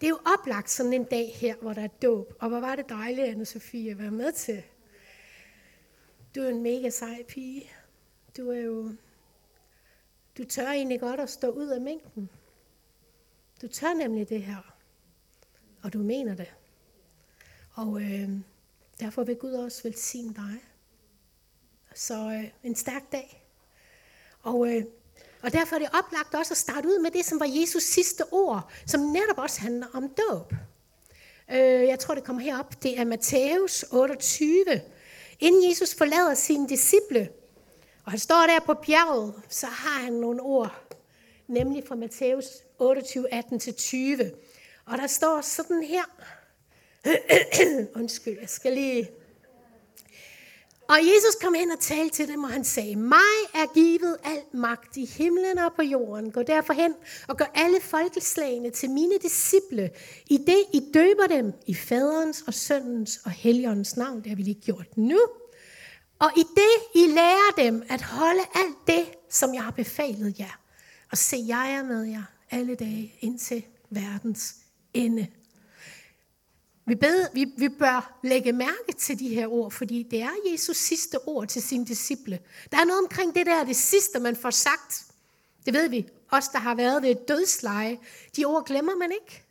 Det er jo oplagt sådan en dag her, hvor der er dåb. Og hvor var det dejligt, anne Sofie, at være med til. Du er en mega sej pige. Du er jo... Du tør egentlig godt at stå ud af mængden. Du tør nemlig det her. Og du mener det. Og øh, derfor vil Gud også velsigne dig. Så øh, en stærk dag. Og, øh, og derfor er det oplagt også at starte ud med det, som var Jesus sidste ord, som netop også handler om dåb. Øh, jeg tror, det kommer herop. Det er Matthæus 28. Inden Jesus forlader sine disciple, og han står der på bjerget, så har han nogle ord, nemlig fra Matthæus 28, 18-20. Og der står sådan her. Undskyld, jeg skal lige og Jesus kom hen og talte til dem, og han sagde, mig er givet al magt i himlen og på jorden. Gå derfor hen og gør alle folkeslagene til mine disciple, i det I døber dem i faderens og søndens og helligåndens navn. Det har vi lige gjort nu. Og i det I lærer dem at holde alt det, som jeg har befalet jer. Og se, jeg er med jer alle dage indtil verdens ende. Vi, bed, vi, vi bør lægge mærke til de her ord, fordi det er Jesus sidste ord til sine disciple. Der er noget omkring det der, det sidste, man får sagt. Det ved vi. Os, der har været ved et dødsleje. De ord glemmer man ikke.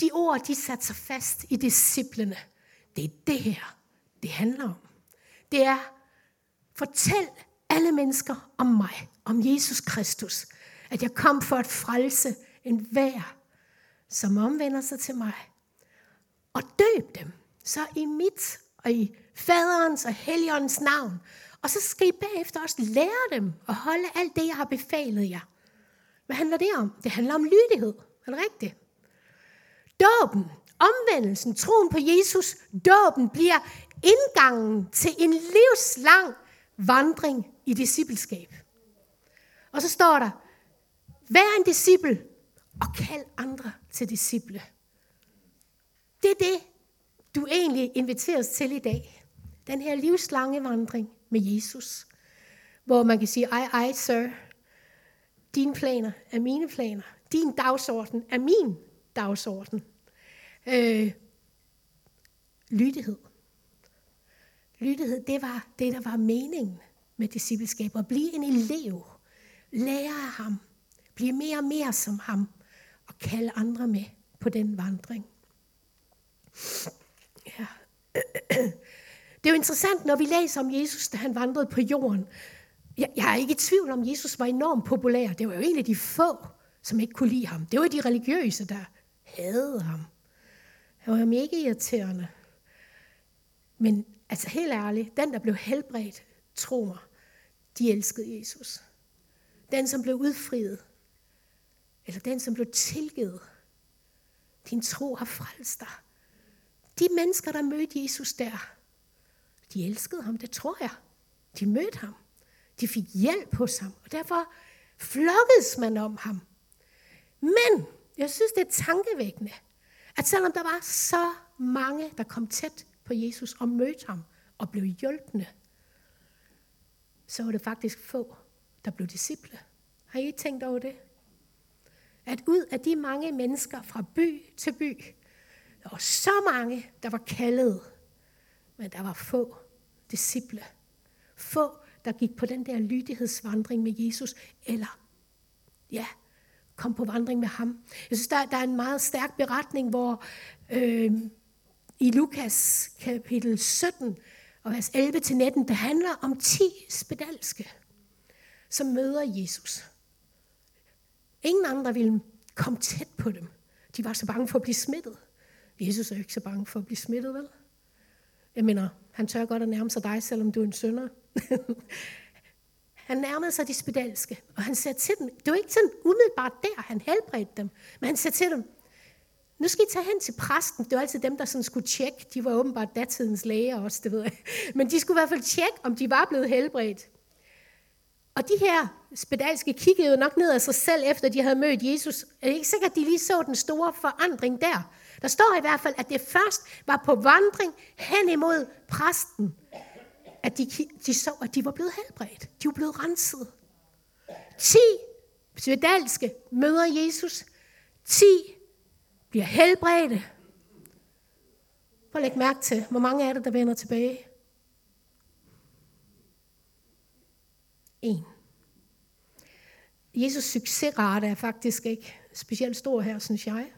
De ord, de satte sig fast i disciplene. Det er det her, det handler om. Det er, fortæl alle mennesker om mig, om Jesus Kristus. At jeg kom for at frelse en hver, som omvender sig til mig og døb dem. Så i mit og i faderens og helligåndens navn. Og så skal I bagefter også lære dem at holde alt det, jeg har befalet jer. Hvad handler det om? Det handler om lydighed. Er det rigtigt? Dåben, omvendelsen, troen på Jesus, dåben bliver indgangen til en livslang vandring i discipleskab. Og så står der, vær en disciple og kald andre til disciple. Det er det, du egentlig inviteres til i dag. Den her livslange vandring med Jesus. Hvor man kan sige, ej, ej, sir. Dine planer er mine planer. Din dagsorden er min dagsorden. Øh, lydighed. Lydighed, det var det, der var meningen med discipleskab. At blive en elev. Lære af ham. Blive mere og mere som ham. Og kalde andre med på den vandring. Ja. Det er jo interessant, når vi læser om Jesus, da han vandrede på jorden. Jeg, jeg er ikke i tvivl om, at Jesus var enormt populær. Det var jo en af de få, som ikke kunne lide ham. Det var de religiøse, der havde ham. Han var mega irriterende. Men altså helt ærligt, den der blev helbredt, tro mig, de elskede Jesus. Den som blev udfriet, eller den som blev tilgivet, din tro har frelst dig. De mennesker, der mødte Jesus der, de elskede ham, det tror jeg. De mødte ham. De fik hjælp hos ham, og derfor flokkedes man om ham. Men jeg synes, det er tankevækkende, at selvom der var så mange, der kom tæt på Jesus og mødte ham og blev hjulpende, så var det faktisk få, der blev disciple. Har I tænkt over det? At ud af de mange mennesker fra by til by, der var så mange, der var kaldet, men der var få disciple. Få, der gik på den der lydighedsvandring med Jesus, eller ja, kom på vandring med ham. Jeg synes, der, der er en meget stærk beretning, hvor øh, i Lukas kapitel 17 og vers 11-19, der handler om 10 spedalske, som møder Jesus. Ingen andre ville komme tæt på dem. De var så bange for at blive smittet. Jesus er jo ikke så bange for at blive smittet, vel? Jeg mener, han tør godt at nærme sig dig, selvom du er en sønder. han nærmede sig de spedalske, og han sagde til dem, det var ikke sådan umiddelbart der, han helbredte dem, men han sagde til dem, nu skal I tage hen til præsten. Det var altid dem, der sådan skulle tjekke. De var åbenbart datidens læger også, det ved jeg. Men de skulle i hvert fald tjekke, om de var blevet helbredt. Og de her spedalske kiggede jo nok ned af sig selv, efter de havde mødt Jesus. Er det ikke sikkert, at de lige så den store forandring der? Der står i hvert fald, at det først var på vandring hen imod præsten, at de, de så, at de var blevet helbredt. De var blevet renset. Ti svedalske møder Jesus. Ti bliver helbredte. Prøv at lægge mærke til, hvor mange er det, der vender tilbage? En. Jesus succesrate er faktisk ikke specielt stor her, synes jeg.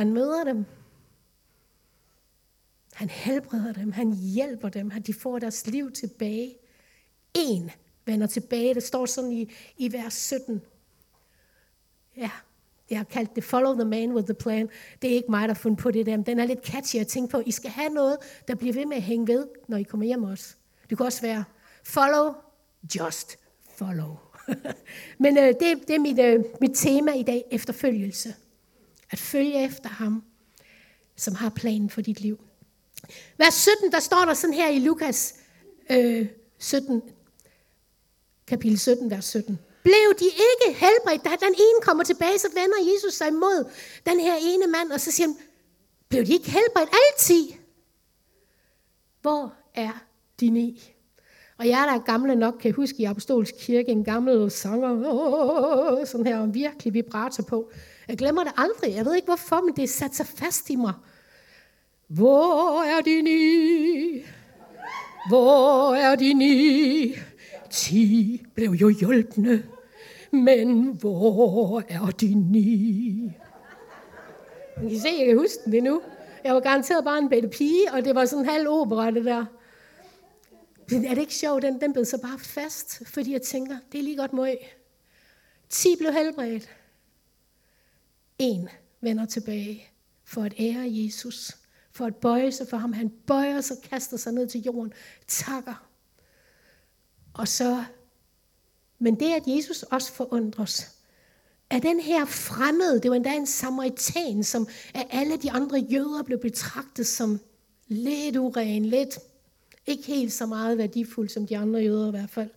Han møder dem. Han helbreder dem. Han hjælper dem. at de får deres liv tilbage. En vender tilbage. Det står sådan i, i vers 17. Ja, jeg har kaldt det Follow the man with the plan. Det er ikke mig, der har fundet på det der. Men Den er lidt catchy at tænke på. I skal have noget, der bliver ved med at hænge ved, når I kommer hjem også. Det kan også være Follow, just follow. Men øh, det, det er mit, øh, mit tema i dag, efterfølgelse. At følge efter ham, som har planen for dit liv. Vers 17, der står der sådan her i Lukas øh, 17, kapitel 17, vers 17. Blev de ikke helbredt? Da den ene kommer tilbage, så vender Jesus sig imod den her ene mand, og så siger han, blev de ikke helbredt altid? Hvor er de ni? Og jeg, der er gamle nok, kan huske i Apostolsk Kirke, en gammel sanger, åh, sådan her, og virkelig vibrator på. Jeg glemmer det aldrig. Jeg ved ikke hvorfor, men det er sat sig fast i mig. Hvor er de ni? Hvor er de ni? Ti blev jo hjælpende, men hvor er de ni? I kan se, jeg kan huske den nu. Jeg var garanteret bare en bedte pige, og det var sådan en halv opera, det der. Men er det ikke sjovt, den, den blev så bare fast, fordi jeg tænker, det er lige godt møg. 10 blev helbredt. En vender tilbage for at ære Jesus, for at bøje sig for ham. Han bøjer sig, kaster sig ned til jorden, takker. Og så, men det at Jesus også forundres, er den her fremmede, det var endda en samaritan, som af alle de andre jøder blev betragtet som lidt uren, lidt ikke helt så meget værdifuld som de andre jøder i hvert fald.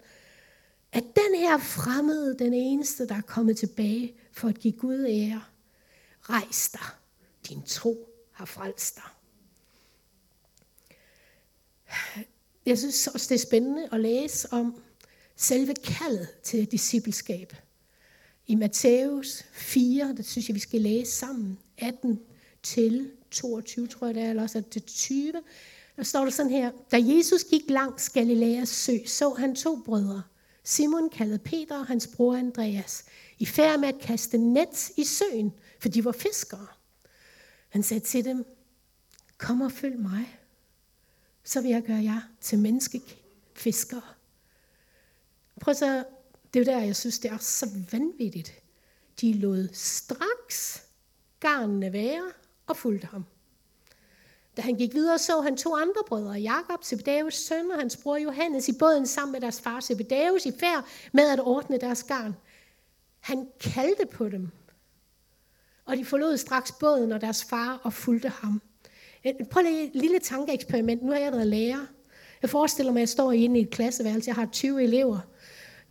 At den her fremmede, den eneste, der er kommet tilbage for at give Gud ære, rejs dig. Din tro har frelst dig. Jeg synes også, det er spændende at læse om selve kaldet til discipleskab. I Matthæus 4, der synes jeg, vi skal læse sammen, 18 til 22, tror jeg det er, eller også til 20, der står der sådan her, da Jesus gik langs Galileas sø, så han to brødre. Simon kaldet Peter og hans bror Andreas, i færd med at kaste net i søen, for de var fiskere. Han sagde til dem, kom og følg mig, så vil jeg gøre jer til menneskefiskere. Prøv så, det er der, jeg synes, det er så vanvittigt. De lod straks garnene være og fulgte ham. Da han gik videre, så han to andre brødre, Jakob, Zebedeus søn og hans bror Johannes, i båden sammen med deres far Zebedeus i færd med at ordne deres garn. Han kaldte på dem, og de forlod straks båden og deres far og fulgte ham. Prøv lige et lille tankeeksperiment. Nu har jeg været lærer. Jeg forestiller mig, at jeg står inde i et klasseværelse. Jeg har 20 elever.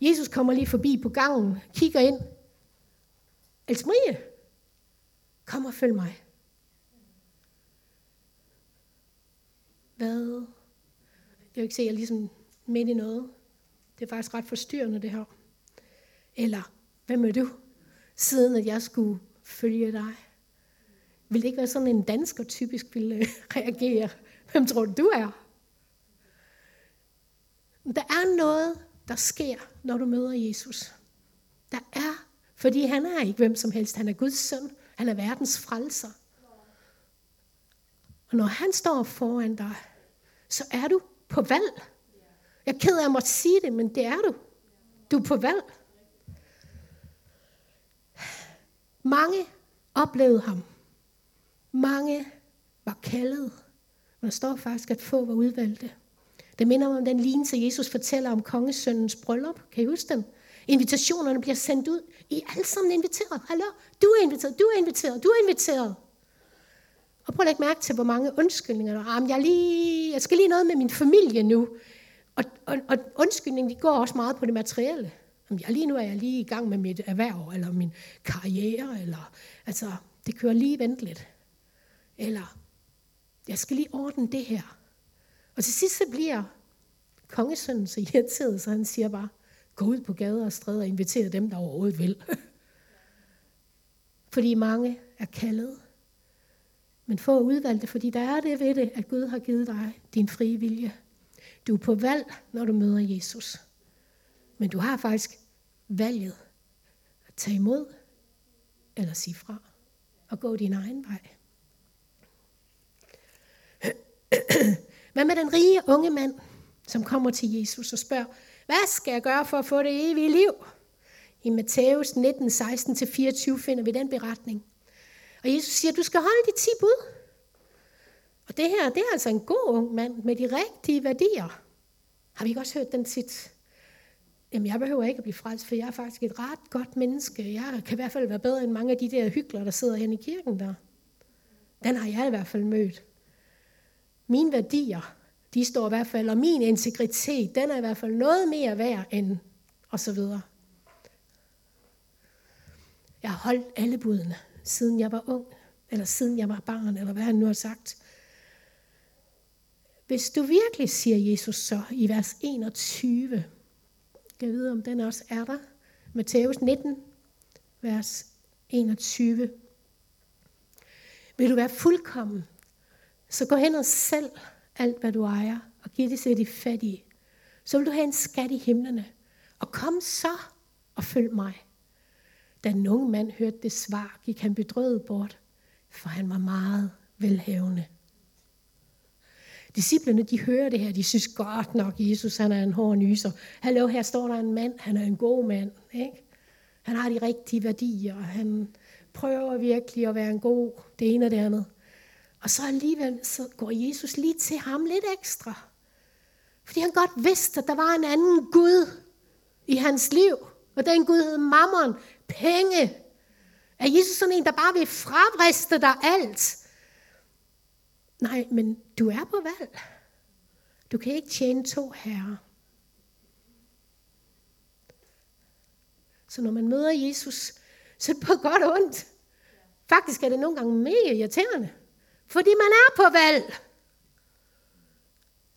Jesus kommer lige forbi på gangen, kigger ind. Else Marie, kom og følg mig. Hvad? Jeg kan ikke se, at jeg er ligesom midt i noget. Det er faktisk ret forstyrrende, det her. Eller, hvem er du? Siden at jeg skulle følge dig. Vil det ikke være sådan en dansker typisk ville øh, reagere? Hvem tror du, du er? Der er noget, der sker, når du møder Jesus. Der er, fordi han er ikke hvem som helst. Han er Guds søn. Han er verdens frelser. Og når han står foran dig, så er du på valg. Jeg er ked af at måtte sige det, men det er du. Du er på valg. Mange oplevede ham. Mange var kaldet. Men der står faktisk, at få var udvalgte. Det minder mig om den lignelse, Jesus fortæller om kongesøndens bryllup. Kan I huske den? Invitationerne bliver sendt ud. I er alle sammen inviteret. Hallo? Du er inviteret, du er inviteret, du er inviteret. Og prøv at lægge mærke til, hvor mange undskyldninger der er. Jeg, lige, jeg skal lige noget med min familie nu. Og, og, og undskyldningen de går også meget på det materielle. Jamen, jeg, lige nu er jeg lige i gang med mit erhverv, eller min karriere, eller altså, det kører lige venteligt. Eller, jeg skal lige ordne det her. Og til sidst så bliver kongesønnen så irriteret, så han siger bare, gå ud på gader og stræder og inviter dem, der overhovedet vil. Fordi mange er kaldet. Men få udvalgte, fordi der er det ved det, at Gud har givet dig din frie vilje. Du er på valg, når du møder Jesus. Men du har faktisk valget at tage imod eller sige fra og gå din egen vej. Hvad med den rige unge mand, som kommer til Jesus og spørger, hvad skal jeg gøre for at få det evige liv? I Matthæus 19, 16-24 finder vi den beretning. Og Jesus siger, du skal holde de ti bud. Og det her, det er altså en god ung mand med de rigtige værdier. Har vi ikke også hørt den tit? Jamen, jeg behøver ikke at blive frelst, for jeg er faktisk et ret godt menneske. Jeg kan i hvert fald være bedre end mange af de der hyggelige, der sidder hen i kirken der. Den har jeg i hvert fald mødt. Mine værdier, de står i hvert fald, og min integritet, den er i hvert fald noget mere værd end, og så videre. Jeg har holdt alle budene, siden jeg var ung, eller siden jeg var barn, eller hvad han nu har sagt. Hvis du virkelig, siger Jesus så i vers 21, skal jeg vide, om den også er der, Matthæus 19, vers 21. Vil du være fuldkommen, så gå hen og selv alt, hvad du ejer, og giv det til de fattige. Så vil du have en skat i himlene. Og kom så og følg mig. Da den unge mand hørte det svar, gik han bedrøvet bort, for han var meget velhavende. Disciplerne, de hører det her, de synes godt nok, Jesus han er en hård nyser. Hallo, her står der en mand, han er en god mand. Ikke? Han har de rigtige værdier, han prøver virkelig at være en god, det ene og det andet. Og så alligevel så går Jesus lige til ham lidt ekstra. Fordi han godt vidste, at der var en anden Gud i hans liv. Og den Gud hed Mammon, penge. Er Jesus sådan en, der bare vil fravriste dig alt? Nej, men du er på valg. Du kan ikke tjene to herrer. Så når man møder Jesus, så er det på godt og ondt. Faktisk er det nogle gange mega irriterende. Fordi man er på valg.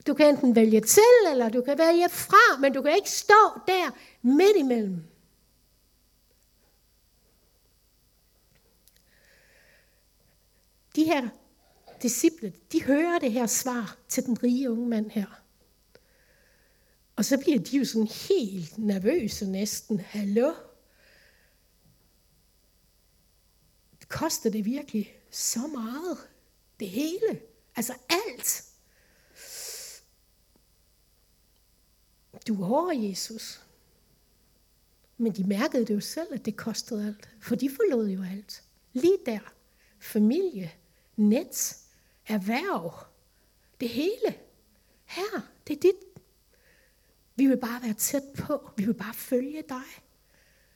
Du kan enten vælge til, eller du kan vælge fra, men du kan ikke stå der midt imellem. De her disciple, de hører det her svar til den rige unge mand her. Og så bliver de jo sådan helt nervøse næsten. Hallo? Koster det virkelig så meget? Det hele. Altså alt. Du er hård, Jesus. Men de mærkede det jo selv, at det kostede alt. For de forlod jo alt. Lige der. Familie, net, erhverv, det hele. Her, det er dit. Vi vil bare være tæt på. Vi vil bare følge dig.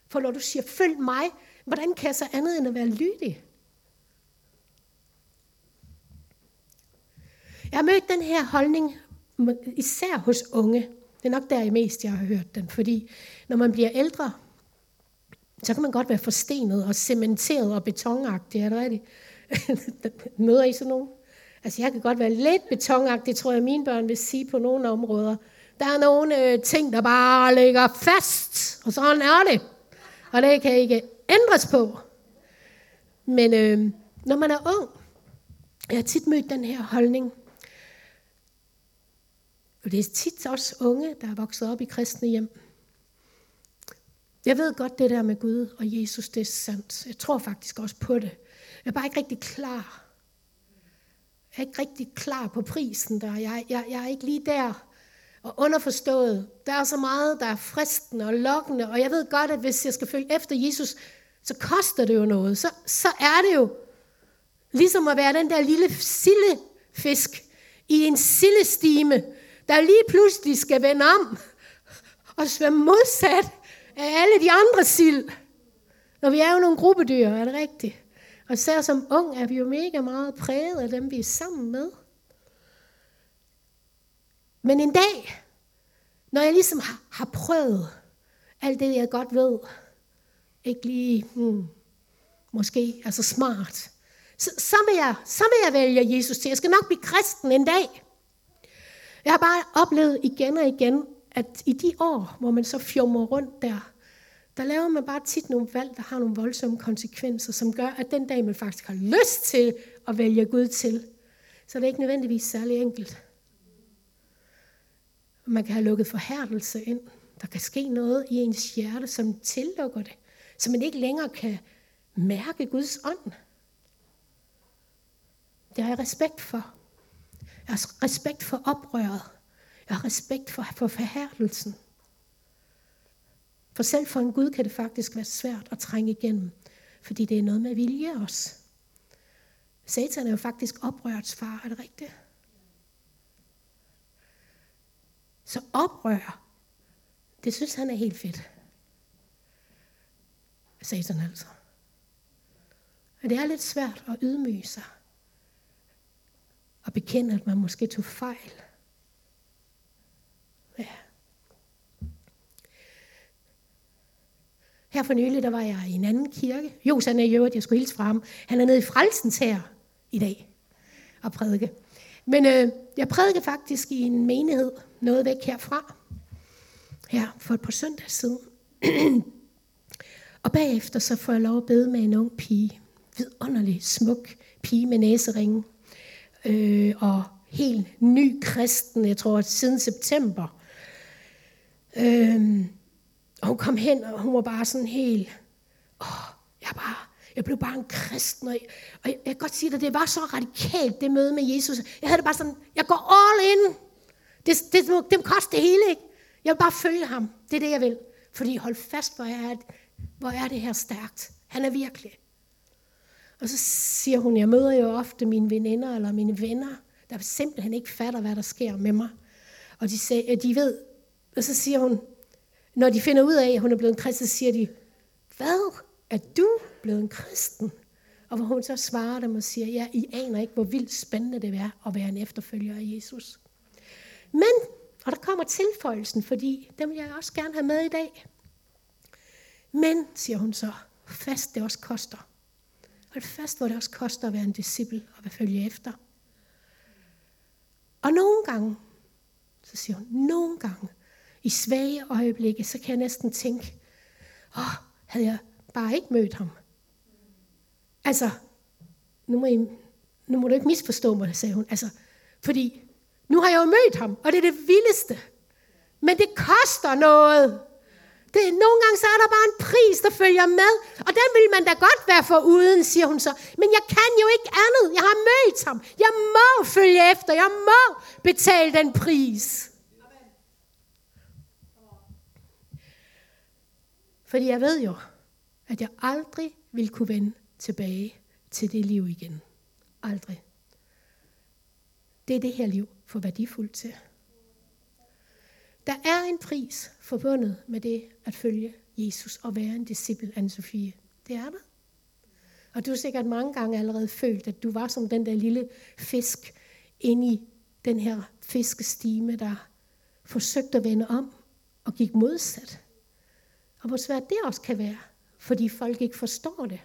For når du siger, følg mig, hvordan kan jeg så andet end at være lydig? Jeg har mødt den her holdning, især hos unge. Det er nok der i mest, jeg har hørt den. Fordi når man bliver ældre, så kan man godt være forstenet og cementeret og betonagtig. Er det rigtigt? Møder I sådan nogen? Altså jeg kan godt være lidt betonagtig, tror jeg mine børn vil sige på nogle områder. Der er nogle øh, ting, der bare ligger fast, og sådan er det. Og det kan ikke ændres på. Men øh, når man er ung, jeg har tit mødt den her holdning, og det er tit også unge, der er vokset op i kristne hjem. Jeg ved godt det der med Gud og Jesus, det er sandt. Jeg tror faktisk også på det. Jeg er bare ikke rigtig klar. Jeg er ikke rigtig klar på prisen der. Jeg, jeg, jeg er ikke lige der. Og underforstået, der er så meget, der er fristende og lokkende, og jeg ved godt, at hvis jeg skal følge efter Jesus, så koster det jo noget. Så, så er det jo ligesom at være den der lille sillefisk i en sillestime, der lige pludselig skal vende om og svømme modsat af alle de andre sild. Når vi er jo nogle gruppedyr, er det rigtigt? Og især som ung er vi jo mega meget præget af dem, vi er sammen med. Men en dag, når jeg ligesom har, har prøvet alt det, jeg godt ved, ikke lige, hmm, måske er så smart, så, så, vil jeg, så vil jeg vælge Jesus til. Jeg skal nok blive kristen en dag. Jeg har bare oplevet igen og igen, at i de år, hvor man så fjummer rundt der, der laver man bare tit nogle valg, der har nogle voldsomme konsekvenser, som gør, at den dag, man faktisk har lyst til at vælge Gud til, så er det ikke nødvendigvis særlig enkelt. Man kan have lukket forhærdelse ind. Der kan ske noget i ens hjerte, som tillukker det, så man ikke længere kan mærke Guds ånd. Det har jeg respekt for. Jeg har respekt for oprøret. Jeg har respekt for, for forhærdelsen. For selv for en Gud kan det faktisk være svært at trænge igennem, fordi det er noget med vilje også. Satan er jo faktisk oprørets far, er det rigtigt? Så oprør, det synes han er helt fedt. Satan altså. Men det er lidt svært at ydmyge sig. Og bekende, at man måske tog fejl. Her for nylig, der var jeg i en anden kirke. Jo, han er i øvrigt, jeg skulle hilse fra ham. Han er nede i Frelsens her i dag og prædike. Men øh, jeg prædikede faktisk i en menighed, noget væk herfra, her for et par søndage siden. og bagefter så får jeg lov at bede med en ung pige. Vidunderlig, smuk pige med næseringen. Øh, og helt ny kristen, jeg tror, siden september. Øh, og hun kom hen, og hun var bare sådan helt, åh, jeg, bare, jeg blev bare en kristen, og jeg, og jeg, jeg kan godt sige dig, det var så radikalt, det møde med Jesus. Jeg havde det bare sådan, jeg går all in. Det, det, det, det koster det hele, ikke? Jeg vil bare følge ham. Det er det, jeg vil. Fordi hold fast, hvor er, hvor er det her stærkt. Han er virkelig. Og så siger hun, jeg møder jo ofte mine veninder eller mine venner, der simpelthen ikke fatter, hvad der sker med mig. Og de, siger, de ved, og så siger hun, når de finder ud af, at hun er blevet en kristen, så siger de, hvad? Er du blevet en kristen? Og hvor hun så svarer dem og siger, ja, I aner ikke, hvor vildt spændende det er at være en efterfølger af Jesus. Men, og der kommer tilføjelsen, fordi dem vil jeg også gerne have med i dag. Men, siger hun så, fast det også koster. Hold fast, hvor det også koster at være en disciple og at følge efter. Og nogle gange, så siger hun, nogle gange, i svage øjeblikke, så kan jeg næsten tænke, åh, oh, havde jeg bare ikke mødt ham. Altså, nu må, I, nu må du ikke misforstå mig, sagde hun. Altså, fordi nu har jeg jo mødt ham, og det er det vildeste. Men det koster noget. Det, nogle gange så er der bare en pris, der følger med, og den vil man da godt være for uden, siger hun så. Men jeg kan jo ikke andet. Jeg har mødt ham. Jeg må følge efter. Jeg må betale den pris. Fordi jeg ved jo, at jeg aldrig vil kunne vende tilbage til det liv igen. Aldrig. Det er det her liv for værdifuldt til. Der er en pris forbundet med det at følge Jesus og være en disciple af Sofie. Det er der. Og du har sikkert mange gange allerede følt, at du var som den der lille fisk inde i den her fiskestime, der forsøgte at vende om og gik modsat. Og hvor svært det også kan være, fordi folk ikke forstår det.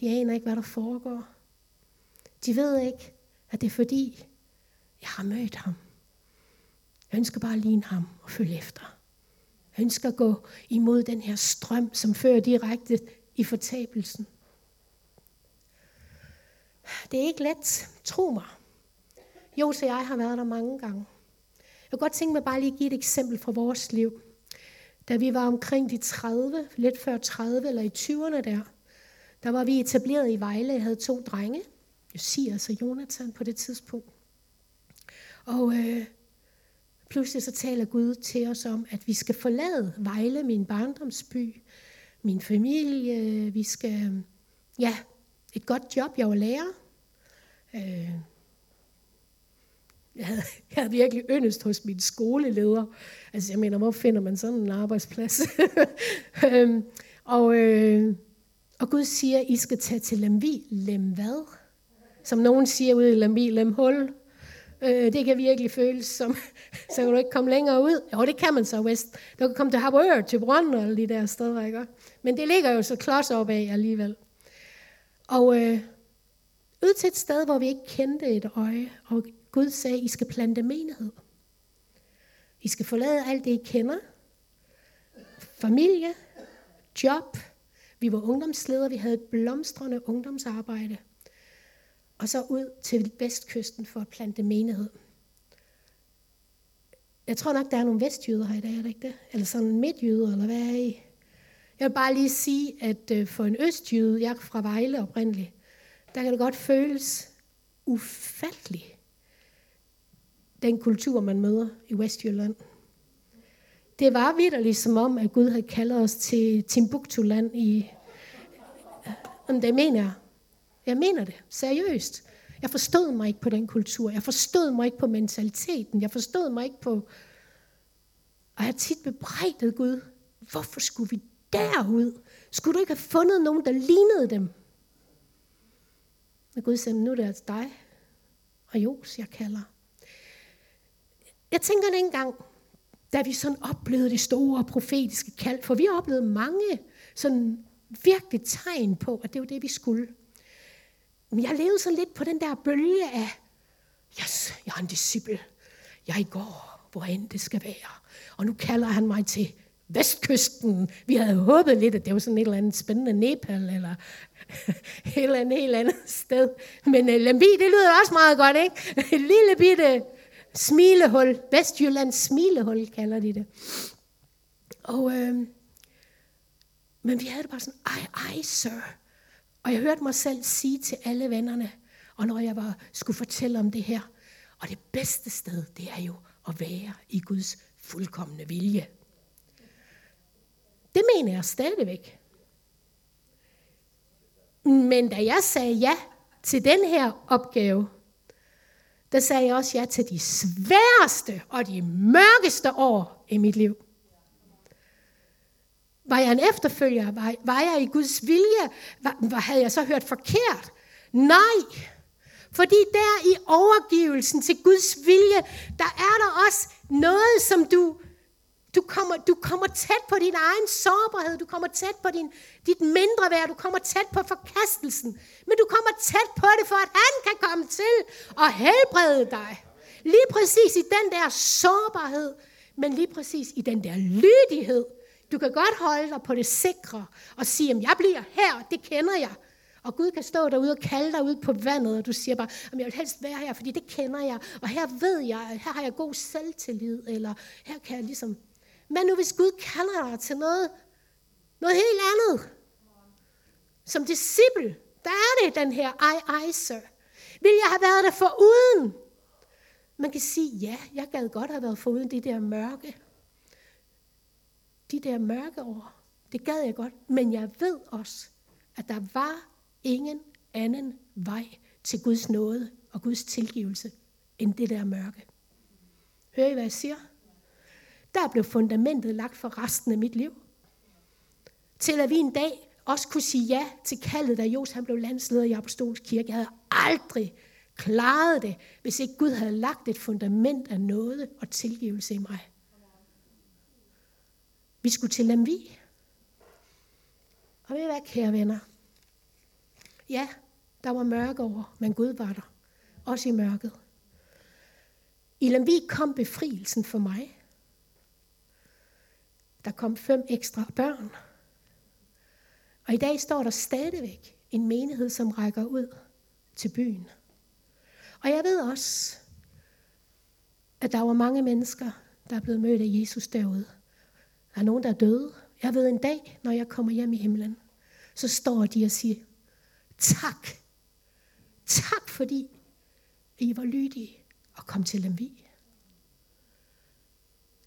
De aner ikke, hvad der foregår. De ved ikke, at det er fordi, jeg har mødt ham. Jeg ønsker bare at ligne ham og følge efter. Jeg ønsker at gå imod den her strøm, som fører direkte i fortabelsen. Det er ikke let, tro mig. Jo, så jeg har været der mange gange. Jeg kunne godt tænke mig bare lige at give et eksempel fra vores liv. Da vi var omkring de 30, lidt før 30 eller i 20'erne der, der var vi etableret i Vejle. Jeg havde to drenge, Josias og Jonathan på det tidspunkt. Og øh, pludselig så taler Gud til os om, at vi skal forlade Vejle, min barndomsby, min familie. Vi skal, ja, et godt job. Jeg var lærer. Øh, jeg havde, jeg havde virkelig yndest hos min skoleleder. Altså, jeg mener, hvor finder man sådan en arbejdsplads? øhm, og, øh, og Gud siger, I skal tage til Lemvi. Lem hvad? Som nogen siger ude i Lemvi, lem hul. Øh, det kan virkelig føles som, så kan du ikke komme længere ud. Jo, det kan man så West. Du kan komme til Harboør, til Brønd og de der steder, ikke? Men det ligger jo så klods op af alligevel. Og øh, ud til et sted, hvor vi ikke kendte et øje, og Gud sagde, I skal plante menighed. I skal forlade alt det, I kender. familie, job, vi var ungdomsledere, vi havde et blomstrende ungdomsarbejde, og så ud til vestkysten for at plante menighed. Jeg tror nok, der er nogle vestjyder her i dag, er det ikke det? Eller sådan midtjyder, eller hvad er I? Jeg vil bare lige sige, at øh, for en østjyde, jeg er fra Vejle oprindeligt, der kan det godt føles ufatteligt, den kultur, man møder i Vestjylland. Det var vidderligt som om, at Gud havde kaldet os til Timbuktu-land i... Øh, Jamen, det mener jeg. Jeg mener det. Seriøst. Jeg forstod mig ikke på den kultur. Jeg forstod mig ikke på mentaliteten. Jeg forstod mig ikke på... Og jeg har tit bebrejdet Gud. Hvorfor skulle vi derud? Skulle du ikke have fundet nogen, der lignede dem? Og Gud sagde, nu er det altså dig og Jos, jeg kalder. Jeg tænker dengang, da vi sådan oplevede det store profetiske kald, for vi oplevede mange sådan virkelig tegn på, at det var det, vi skulle. Men jeg levede sådan lidt på den der bølge af, yes, jeg er en disciple. Jeg går, hvor end det skal være. Og nu kalder han mig til vestkysten. Vi havde håbet lidt, at det var sådan et eller andet spændende Nepal, eller et eller andet helt andet sted. Men øh, uh, Lambi, det lyder også meget godt, ikke? Et lille bitte smilehul. Vestjyllands smilehul kalder de det. Og, øh, men vi havde det bare sådan, ej, ej, sir. Og jeg hørte mig selv sige til alle vennerne, og når jeg var, skulle fortælle om det her, og det bedste sted, det er jo at være i Guds fuldkommende vilje. Det mener jeg stadigvæk. Men da jeg sagde ja til den her opgave, der sagde jeg også ja til de sværeste og de mørkeste år i mit liv. Var jeg en efterfølger? Var, var jeg i Guds vilje? Var, var, havde jeg så hørt forkert? Nej. Fordi der i overgivelsen til Guds vilje, der er der også noget, som du du kommer, du kommer tæt på din egen sårbarhed, du kommer tæt på din, dit mindre værd, du kommer tæt på forkastelsen. Men du kommer tæt på det, for at han kan komme til og helbrede dig. Lige præcis i den der sårbarhed, men lige præcis i den der lydighed. Du kan godt holde dig på det sikre og sige, at jeg bliver her, det kender jeg. Og Gud kan stå derude og kalde dig ud på vandet, og du siger bare, at jeg vil helst være her, fordi det kender jeg. Og her ved jeg, her har jeg god selvtillid, eller her kan jeg ligesom hvad nu hvis Gud kalder dig til noget, noget helt andet? Som disciple, der er det den her ej, ej, sir. Vil jeg have været der for uden? Man kan sige, ja, jeg gad godt have været for uden de der mørke. De der mørke år. Det gad jeg godt. Men jeg ved også, at der var ingen anden vej til Guds nåde og Guds tilgivelse, end det der mørke. Hører I, hvad jeg siger? Der blev fundamentet lagt for resten af mit liv. Til at vi en dag også kunne sige ja til kaldet, da Jos han blev landsleder i Apostolsk Kirke. Jeg havde aldrig klaret det, hvis ikke Gud havde lagt et fundament af noget og tilgivelse i mig. Vi skulle til Lemvi. Og ved hvad, kære venner? Ja, der var mørke over, men Gud var der. Også i mørket. I Lemvi kom befrielsen for mig. Der kom fem ekstra børn. Og i dag står der stadigvæk en menighed, som rækker ud til byen. Og jeg ved også, at der var mange mennesker, der er blevet mødt af Jesus derude. Der er nogen, der er døde. Jeg ved en dag, når jeg kommer hjem i himlen, så står de og siger, tak. Tak fordi I var lydige og kom til Lemvi.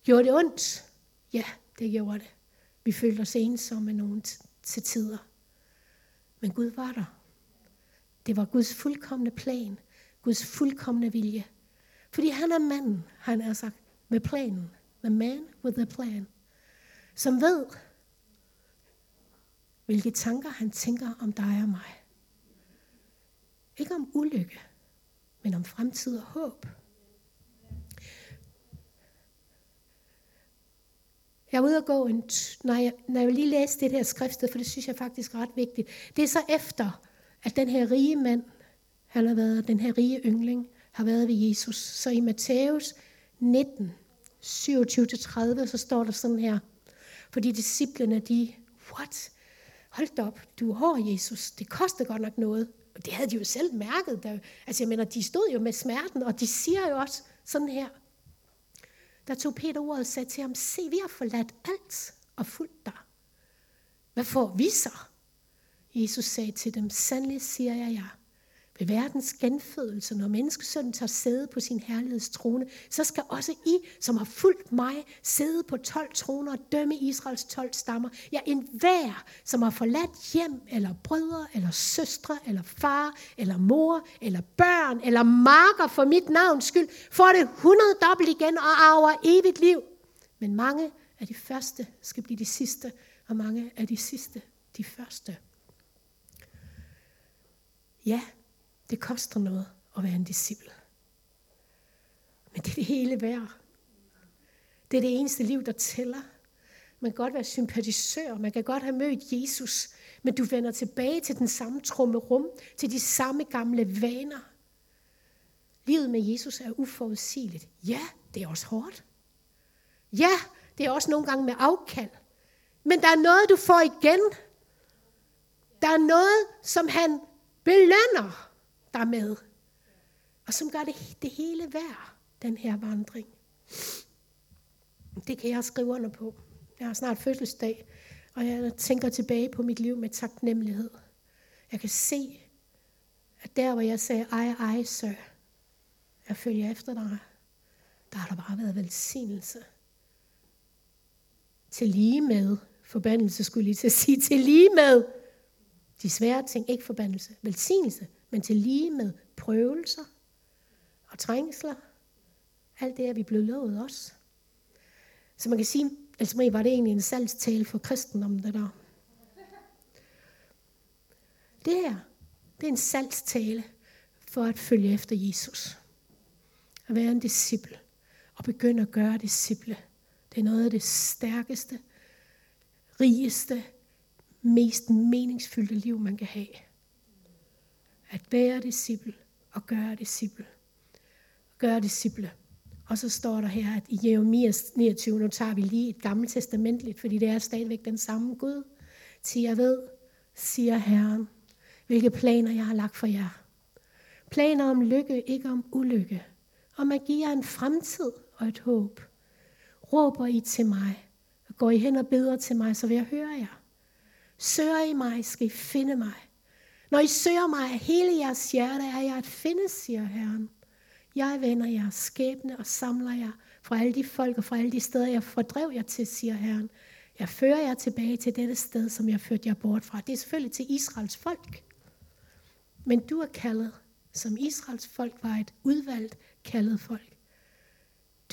Gjorde det ondt? Ja, det gjorde det. Vi følte os ensomme nogen til tider. Men Gud var der. Det var Guds fuldkommende plan. Guds fuldkommende vilje. Fordi han er manden, han er sagt, med planen. The man with the plan. Som ved, hvilke tanker han tænker om dig og mig. Ikke om ulykke, men om fremtid og håb. Jeg var ude og gå, en, når, jeg, når jeg lige læste det her skriftsted, for det synes jeg faktisk er ret vigtigt. Det er så efter, at den her rige mand, han har været, den her rige yngling, har været ved Jesus. Så i Matthæus 19, 27-30, så står der sådan her. Fordi disciplene, de, what? Hold da op, du er hård, Jesus. Det koster godt nok noget. Og det havde de jo selv mærket. Der, altså jeg mener, de stod jo med smerten, og de siger jo også sådan her. Der tog Peter ordet og sagde til ham, se, vi har forladt alt og fulgt dig. Hvad får vi så? Jesus sagde til dem, sandelig siger jeg jer, ved verdens genfødelse, når menneskesønnen tager sæde på sin herlighedstrone, så skal også I, som har fulgt mig, sidde på 12 troner og dømme Israels 12 stammer. Ja, en hver, som har forladt hjem, eller brødre, eller søstre, eller far, eller mor, eller børn, eller marker for mit navns skyld, får det 100 dobbelt igen og arver evigt liv. Men mange af de første skal blive de sidste, og mange af de sidste de første. Ja, det koster noget at være en disciple. Men det er det hele værd. Det er det eneste liv, der tæller. Man kan godt være sympatisør, man kan godt have mødt Jesus, men du vender tilbage til den samme trummerum, til de samme gamle vaner. Livet med Jesus er uforudsigeligt. Ja, det er også hårdt. Ja, det er også nogle gange med afkald. Men der er noget, du får igen. Der er noget, som han belønner dig med, og som gør det, det hele værd, den her vandring. Det kan jeg skrive under på. Jeg har snart fødselsdag, og jeg tænker tilbage på mit liv med taknemmelighed. Jeg kan se, at der hvor jeg sagde, ej, ej, sir, jeg følger efter dig, der har der bare været velsignelse. Til lige med, forbandelse skulle lige til at sige, til lige med de svære ting, ikke forbandelse, velsignelse, men til lige med prøvelser og trængsler. Alt det er vi blevet lovet også. Så man kan sige, altså var det egentlig en salgstale for kristendommen, det der. Det her, det er en salgstale for at følge efter Jesus. At være en disciple. Og begynde at gøre disciple. Det er noget af det stærkeste, rigeste, mest meningsfyldte liv, man kan have. At være disciple og gøre disciple. Gøre disciple. Og så står der her, at i Jeremias 29, nu tager vi lige et gammelt testamentligt, fordi det er stadigvæk den samme Gud. Til jeg ved, siger Herren, hvilke planer jeg har lagt for jer. Planer om lykke, ikke om ulykke. Om at give jer en fremtid og et håb. Råber I til mig, og går I hen og beder til mig, så vil jeg høre jer. Søger I mig, skal I finde mig. Når I søger mig af hele jeres hjerte, er jeg at finde, siger Herren. Jeg vender jeres skæbne og samler jer fra alle de folk og fra alle de steder, jeg fordrev jer til, siger Herren. Jeg fører jer tilbage til dette sted, som jeg førte jer bort fra. Det er selvfølgelig til Israels folk. Men du er kaldet, som Israels folk var et udvalgt kaldet folk.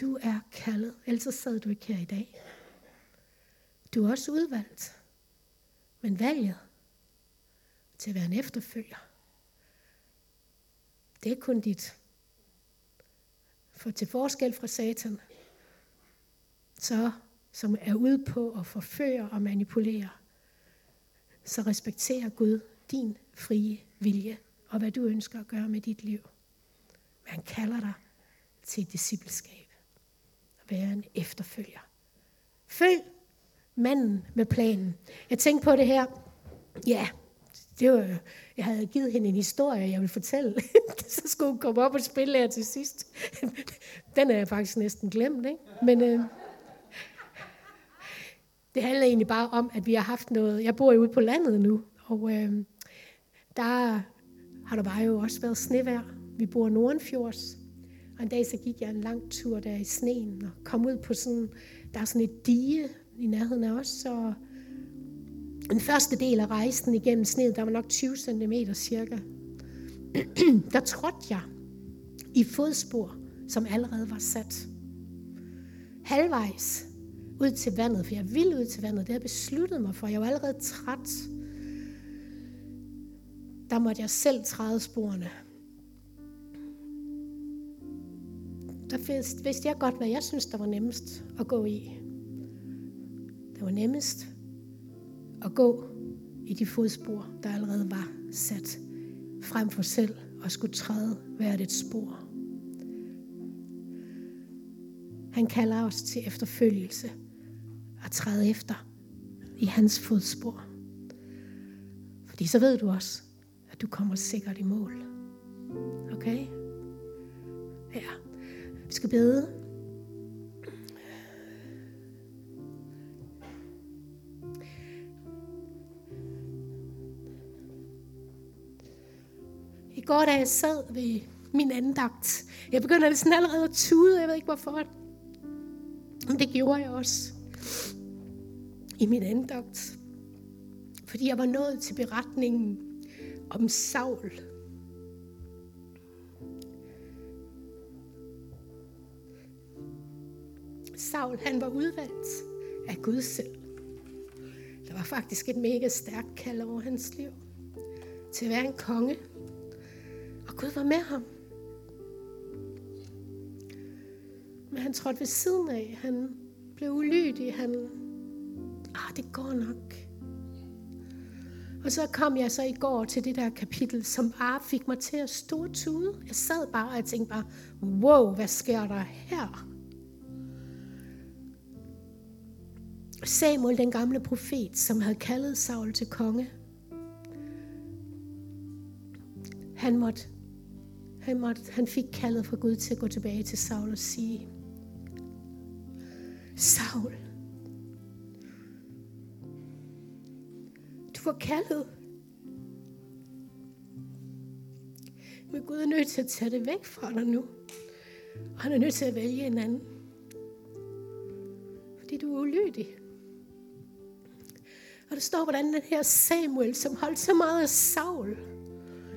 Du er kaldet, ellers sad du ikke her i dag. Du er også udvalgt. Men valget til at være en efterfølger, det er kun dit. For til forskel fra Satan, så som er ude på at forføre og manipulere, så respekterer Gud din frie vilje og hvad du ønsker at gøre med dit liv. Men han kalder dig til et discipleskab. At være en efterfølger. Følg manden med planen. Jeg tænkte på det her. Ja, det var, jeg havde givet hende en historie, jeg ville fortælle. så skulle hun komme op og spille her til sidst. Den er jeg faktisk næsten glemt, ikke? Men øh, det handler egentlig bare om, at vi har haft noget... Jeg bor jo ude på landet nu, og øh, der har der bare jo også været snevejr. Vi bor Nordenfjords. Og en dag så gik jeg en lang tur der i sneen og kom ud på sådan... Der er sådan et dige i nærheden af os, og den første del af rejsen igennem sneet, der var nok 20 cm cirka, der trådte jeg i fodspor, som allerede var sat. Halvvejs ud til vandet, for jeg ville ud til vandet, det havde jeg besluttet mig for. Jeg var allerede træt. Der måtte jeg selv træde sporene. Der vidste jeg godt, hvad jeg synes, der var nemmest at gå i. Det var nemmest at gå i de fodspor, der allerede var sat, frem for selv at skulle træde hvert et spor. Han kalder os til efterfølgelse og træde efter i hans fodspor. Fordi så ved du også, at du kommer sikkert i mål. Okay? Ja. Vi skal bede. Går, da jeg sad ved min andagt, jeg begynder sådan allerede at tude, jeg ved ikke hvorfor. Men det gjorde jeg også i min andagt. Fordi jeg var nået til beretningen om Saul. Saul, han var udvalgt af Gud selv. Der var faktisk et mega stærkt kald over hans liv til at være en konge. Gud var med ham. Men han trådte ved siden af. Han blev ulydig. Han, ah, det går nok. Og så kom jeg så i går til det der kapitel, som bare fik mig til at stå tude. Jeg sad bare og tænkte bare, wow, hvad sker der her? Samuel, den gamle profet, som havde kaldet Saul til konge, han, måtte, han, måtte, han fik kaldet fra Gud til at gå tilbage til Saul og sige, Saul, du var kaldet. Men Gud er nødt til at tage det væk fra dig nu. Og han er nødt til at vælge en anden. Fordi du er ulydig. Og der står, hvordan den her Samuel, som holdt så meget af Saul,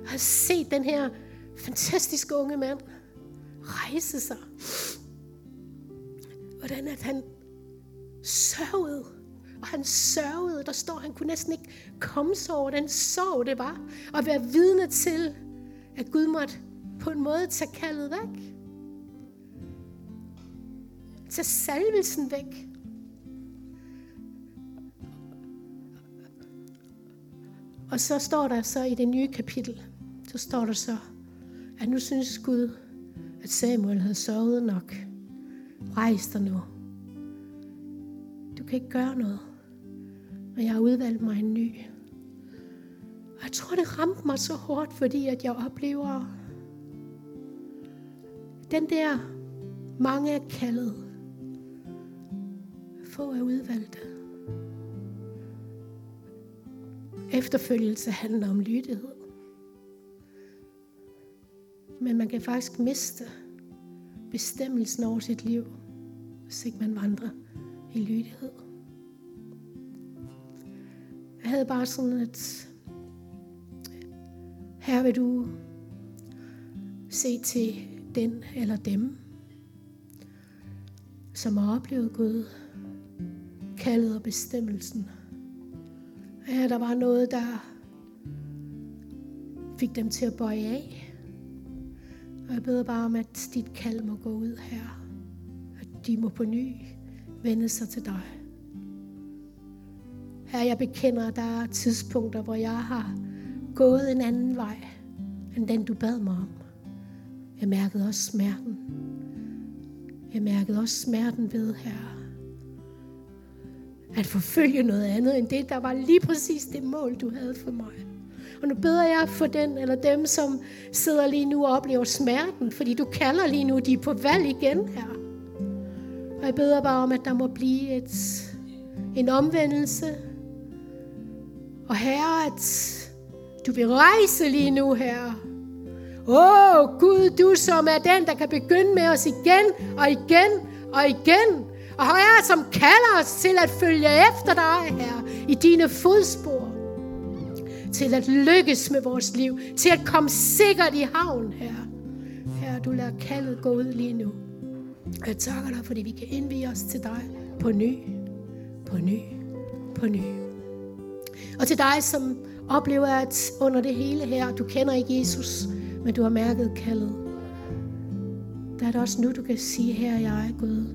har set den her fantastiske unge mand rejse sig. Hvordan at han sørgede. Og han sørgede. Der står, han kunne næsten ikke komme sig over den sorg, det var. Og være vidne til, at Gud måtte på en måde tage kaldet væk. Tage salvelsen væk. Og så står der så i det nye kapitel, så står der så, at nu synes Gud, at Samuel havde sovet nok. Rejs dig nu. Du kan ikke gøre noget. Og jeg har udvalgt mig en ny. Og jeg tror, det ramte mig så hårdt, fordi at jeg oplever den der mange er kaldet. Få er udvalgte. Efterfølgelse handler om lydighed. Men man kan faktisk miste bestemmelsen over sit liv, hvis ikke man vandrer i lydighed. Jeg havde bare sådan et, her vil du se til den eller dem, som har oplevet Gud, kaldet og bestemmelsen. Ja, der var noget, der fik dem til at bøje af. Og jeg beder bare om, at dit kald må gå ud her. At de må på ny vende sig til dig. Her jeg bekender, at der er tidspunkter, hvor jeg har gået en anden vej, end den du bad mig om. Jeg mærkede også smerten. Jeg mærkede også smerten ved her. At forfølge noget andet end det, der var lige præcis det mål, du havde for mig. Og nu beder jeg for den eller dem, som sidder lige nu og oplever smerten, fordi du kalder lige nu, de er på valg igen her. Og jeg beder bare om, at der må blive et, en omvendelse. Og herre, at du vil rejse lige nu, her. Åh, oh, Gud, du som er den, der kan begynde med os igen og igen og igen. Og herre, som kalder os til at følge efter dig, her i dine fodspor. Til at lykkes med vores liv. Til at komme sikkert i havn, her. Her, du lader kaldet gå ud lige nu. Jeg takker dig, fordi vi kan indvige os til dig på ny, på ny, på ny. Og til dig, som oplever, at under det hele her, du kender ikke Jesus, men du har mærket kaldet. Der er det også nu, du kan sige, her jeg er Gud.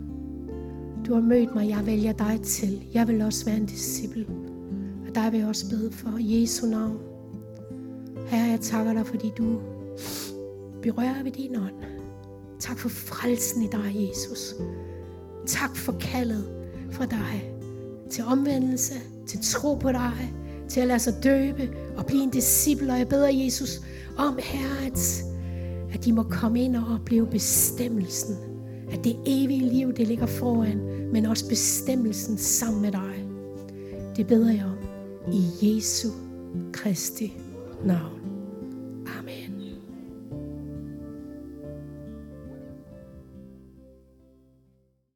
Du har mødt mig, jeg vælger dig til. Jeg vil også være en disciple. Dig vil jeg også bede for Jesu navn. Herre, jeg takker dig, fordi du berører ved din ånd. Tak for frelsen i dig, Jesus. Tak for kaldet fra dig til omvendelse, til tro på dig, til at lade sig døbe og blive en disciple. Og jeg beder Jesus om, Herre, at, at de må komme ind og opleve bestemmelsen. At det evige liv, det ligger foran, men også bestemmelsen sammen med dig. Det beder jeg om i Jesu Kristi navn.